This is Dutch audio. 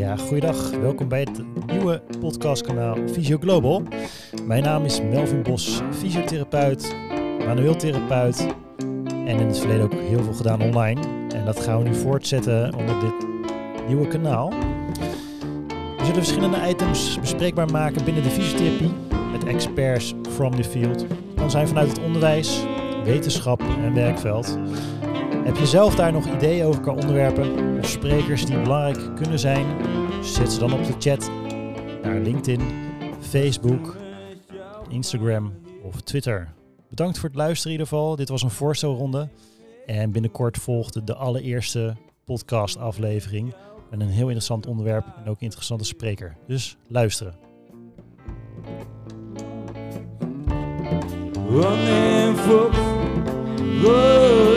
Ja, goeiedag. Welkom bij het nieuwe podcastkanaal Physio Global. Mijn naam is Melvin Bos, fysiotherapeut, manueel therapeut en in het verleden ook heel veel gedaan online. En dat gaan we nu voortzetten onder dit nieuwe kanaal. We zullen verschillende items bespreekbaar maken binnen de fysiotherapie met experts from the field. Het kan zijn vanuit het onderwijs, wetenschap en werkveld. Heb je zelf daar nog ideeën over qua onderwerpen of sprekers die belangrijk kunnen zijn? Zet ze dan op de chat naar LinkedIn, Facebook, Instagram of Twitter. Bedankt voor het luisteren in ieder geval. Dit was een voorstelronde. En binnenkort volgde de allereerste podcastaflevering met een heel interessant onderwerp en ook een interessante spreker. Dus luisteren. running for glory.